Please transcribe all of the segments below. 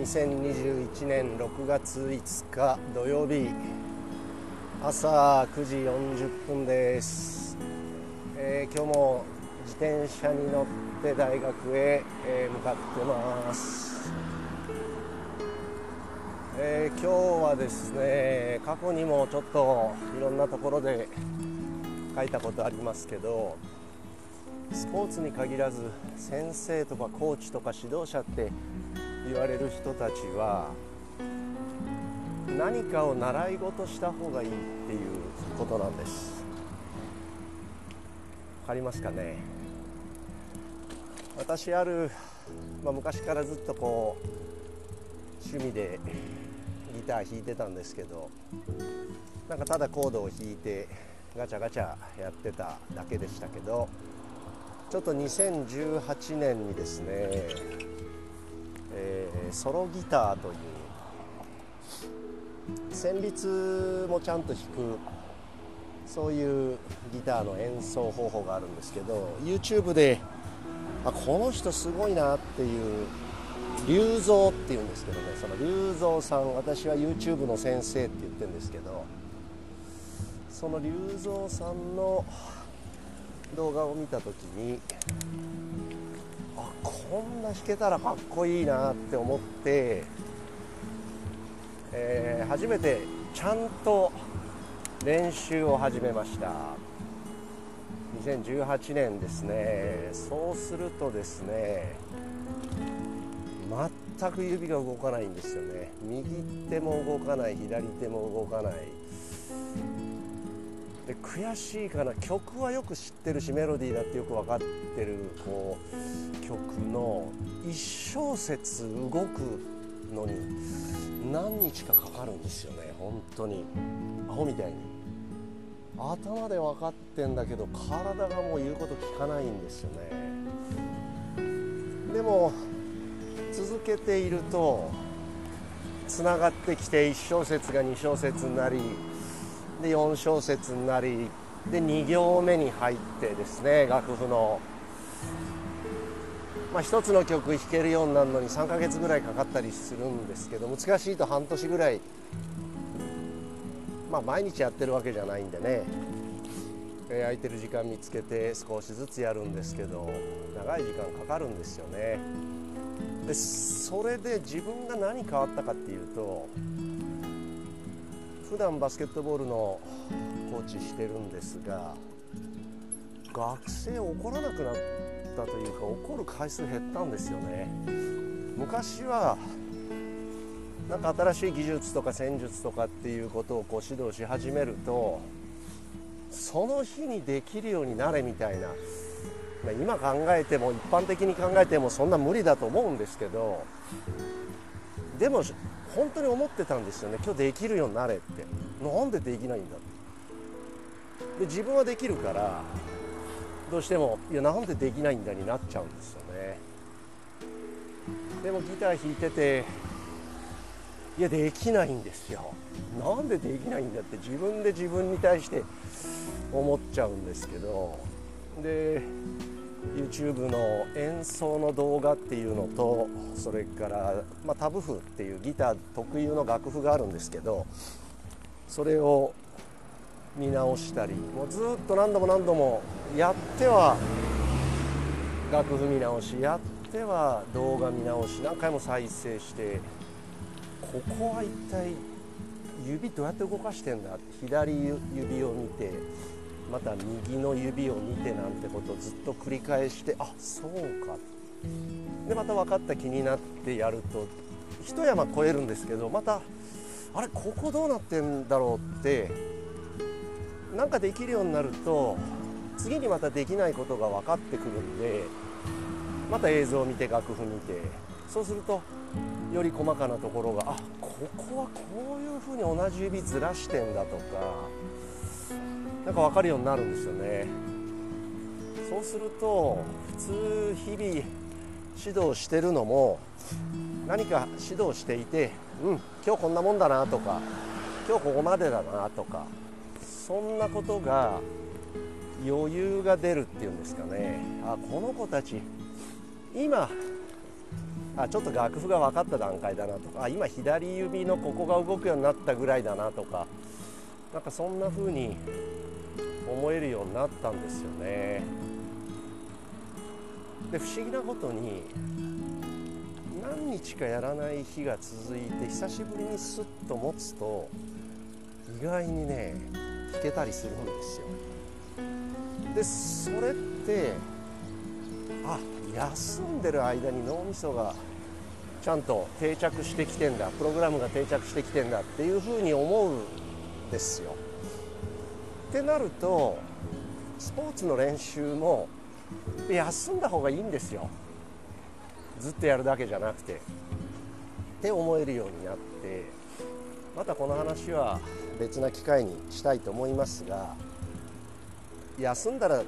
2021年6月5日土曜日朝9時40分です、えー、今日も自転車に乗って大学へ、えー、向かってます、えー、今日はですね過去にもちょっといろんなところで書いたことありますけどスポーツに限らず先生とかコーチとか指導者って言われる人たちは何かを習い事した方がいいっていうことなんです。分かりますかね？私ある、まあ、昔からずっとこう趣味でギター弾いてたんですけどなんかただコードを弾いてガチャガチャやってただけでしたけどちょっと2018年にですね、えー、ソロギターという旋律もちゃんと弾くそういうギターの演奏方法があるんですけど YouTube であこの人すごいなっていう龍造っていうんですけどねその龍造さん私は YouTube の先生って言ってるんですけどその龍造さんの動画を見た時にこんな弾けたらかっこいいなって思って、えー、初めてちゃんと練習を始めました。2018年ですね。そうするとですね全く指が動かないんですよね。右手も動かない左手も動かない。で悔しいかな曲はよく知ってるしメロディーだってよく分かってるこう曲の1小節動くのに何日かかかるんですよね本当に。アホみたいに。頭で分かってんだけど体がもう言うこと聞かないんですよね。でも続けているとつながってきて1小節が2小節になりで4小節になりで2行目に入ってですね楽譜の、まあ、1つの曲弾けるようになるのに3ヶ月ぐらいかかったりするんですけど難しいと半年ぐらいまあ毎日やってるわけじゃないんでね、えー、空いてる時間見つけて少しずつやるんですけど長い時間かかるんですよね。でそれで自分が何変わったかっていうと普段バスケットボールのコーチしてるんですが学生怒らなくなったというか怒る回数減ったんですよね。昔はなんか新しい技術とか戦術とかっていうことをこう指導し始めるとその日にできるようになれみたいな。今考えても一般的に考えてもそんな無理だと思うんですけどでも本当に思ってたんですよね。今日できるようになれって。なんでできないんだって。で自分はできるからどうしてもいやなんでできないんだになっちゃうんですよね。でもギター弾いてていやできないんですよ。なんでできないんだって自分で自分に対して思っちゃうんですけど。で YouTube の演奏の動画っていうのとそれから、まあ、タブ譜っていうギター特有の楽譜があるんですけどそれを見直したりもうずっと何度も何度もやっては楽譜見直しやっては動画見直し何回も再生してここは一体指どうやって動かしてんだ左指を見てまた右の指を見てなんてことをずっと繰り返してあそうか。でまた分かった気になってやると一山越えるんですけどまたあれここどうなってんだろうってなんかできるようになると次にまたできないことが分かってくるんでまた映像を見て楽譜見てそうするとより細かなところがあここはこういうふうに同じ指ずらしてんだとかなんか分かるようになるんですよね。そうすると普通日々指導してるのも何か指導していてうん今日こんなもんだなとか今日ここまでだなとかそんなことが余裕が出るっていうんですかね。あこの子たち今あちょっと楽譜が分かった段階だなとかあ今左指のここが動くようになったぐらいだなとかなんかそんな風に思えるようになったんですよねで不思議なことに何日かやらない日が続いて久しぶりにスッと持つと意外にね弾けたりするんですよでそれってあ休んでる間に脳みそがちゃんと定着してきてんだプログラムが定着してきてんだっていうふうに思うんですよ。ってなるとスポーツの練習も休んだ方がいいんですよ。ずっとやるだけじゃなくて。って思えるようになって。またこの話は別な機会にしたいと思いますが休んだら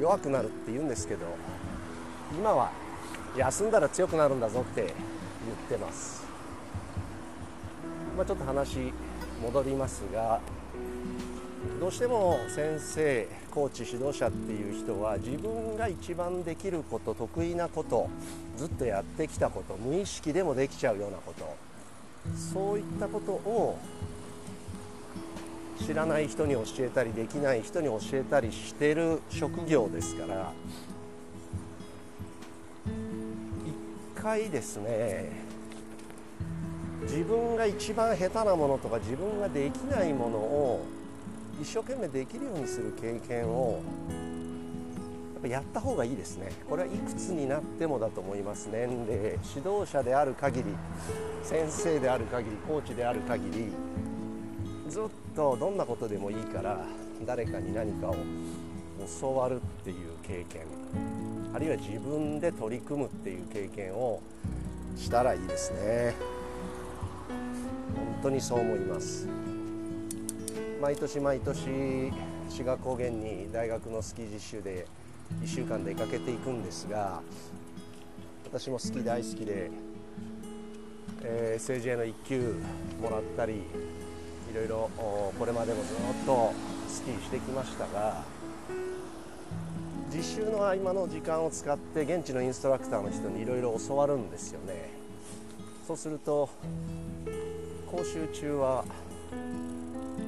弱くなるって言うんですけど今は休んだら強くなるんだぞって言ってます、まあ、ちょっと話戻りますがどうしても先生コーチ指導者っていう人は自分が一番できること得意なことずっとやってきたこと無意識でもできちゃうようなこと。そういったことを知らない人に教えたりできない人に教えたりしてる職業ですから。一回ですね自分が一番下手なものとか自分ができないものを一生懸命できるようにする経験をやっぱやった方がいいですね。これはいくつになってもだと思います年齢指導者である限り先生である限りコーチである限りずっとどんなことでもいいから誰かに何かを教わるっていう経験あるいは自分で取り組むっていう経験をしたらいいですね。本当にそう思います。毎年毎年志賀高原に大学のスキー実習で1週間出かけていくんですが私もスキー大好きで、えー、政治への1級もらったりいろいろこれまでもずっとスキーしてきましたが実習の合間の時間を使って現地のインストラクターの人にいろいろ教わるんですよね。そうすると講習中は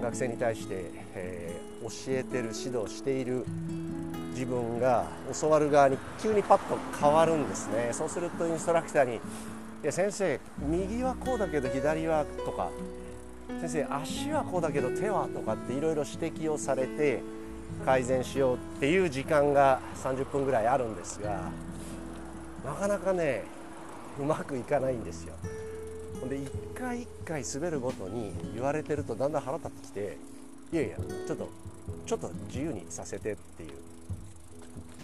学生に対して、えー、教えてる指導している自分が教わる側に急にパッと変わるんですねそうするとインストラクターに「いや先生右はこうだけど左は」とか先生足はこうだけど手はとかっていろいろ指摘をされて改善しようっていう時間が30分ぐらいあるんですがなかなかねうまくいかないんですよ。ほんで一回一回滑るごとに言われてるとだんだん腹立ってきていやいやちょっとちょっと自由にさせてっていう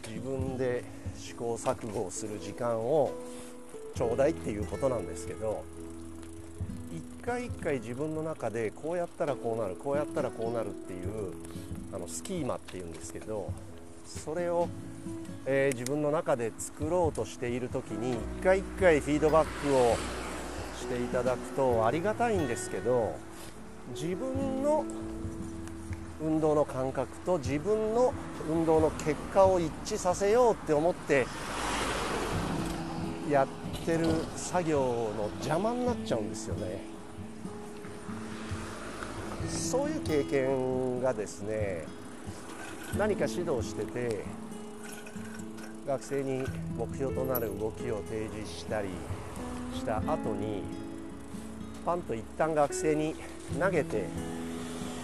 自分で試行錯誤をする時間をちょうだいっていうことなんですけど一回一回自分の中でこうやったらこうなるこうやったらこうなるっていうあのスキーマっていうんですけどそれを、えー、自分の中で作ろうとしている時に一回一回フィードバックをしていただくとありがたいんですけど自分の運動の感覚と自分の運動の結果を一致させようって思ってやってる作業の邪魔になっちゃうんですよね。そういう経験がですね何か指導してて学生に目標となる動きを提示したりした後にパンと一旦学生に投げて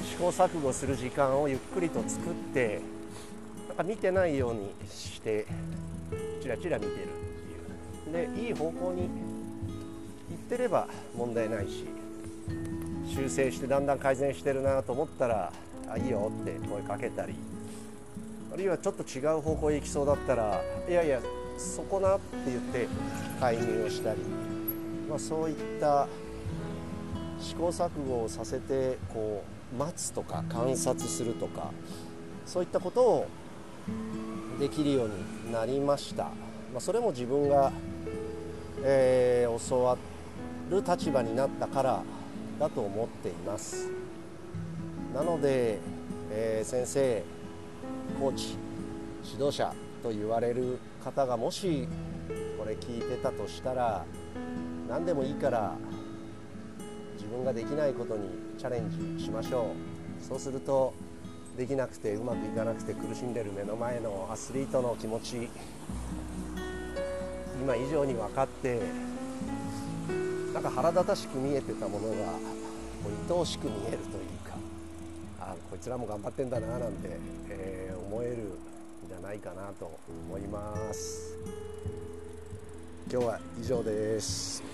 試行錯誤する時間をゆっくりと作ってなんか見てないようにしてチラチラ見てるっていう。でいい方向に行ってれば問題ないし修正してだんだん改善してるなと思ったら「あいいよ」って声かけたりあるいはちょっと違う方向へ行きそうだったら「いやいやそこな」って言って介入をしたり、まあ、そういった試行錯誤をさせてこう待つとか観察するとかそういったことをできるようになりました、まあ、それも自分が、えー、教わる立場になったからだと思っています。なので、えー、先生コーチ指導者と言われる方がもしここれ聞いてたとしたら何でもいいから自分ができないことにチャレンジしましょう。そうするとできなくてうまくいかなくて苦しんでる目の前のアスリートの気持ち今以上に分かってなんか腹立たしく見えてたものが愛おしく見えるというかあこいつらも頑張ってんだななんて、えー、思えるんじゃないかなと思います。今日は以上です。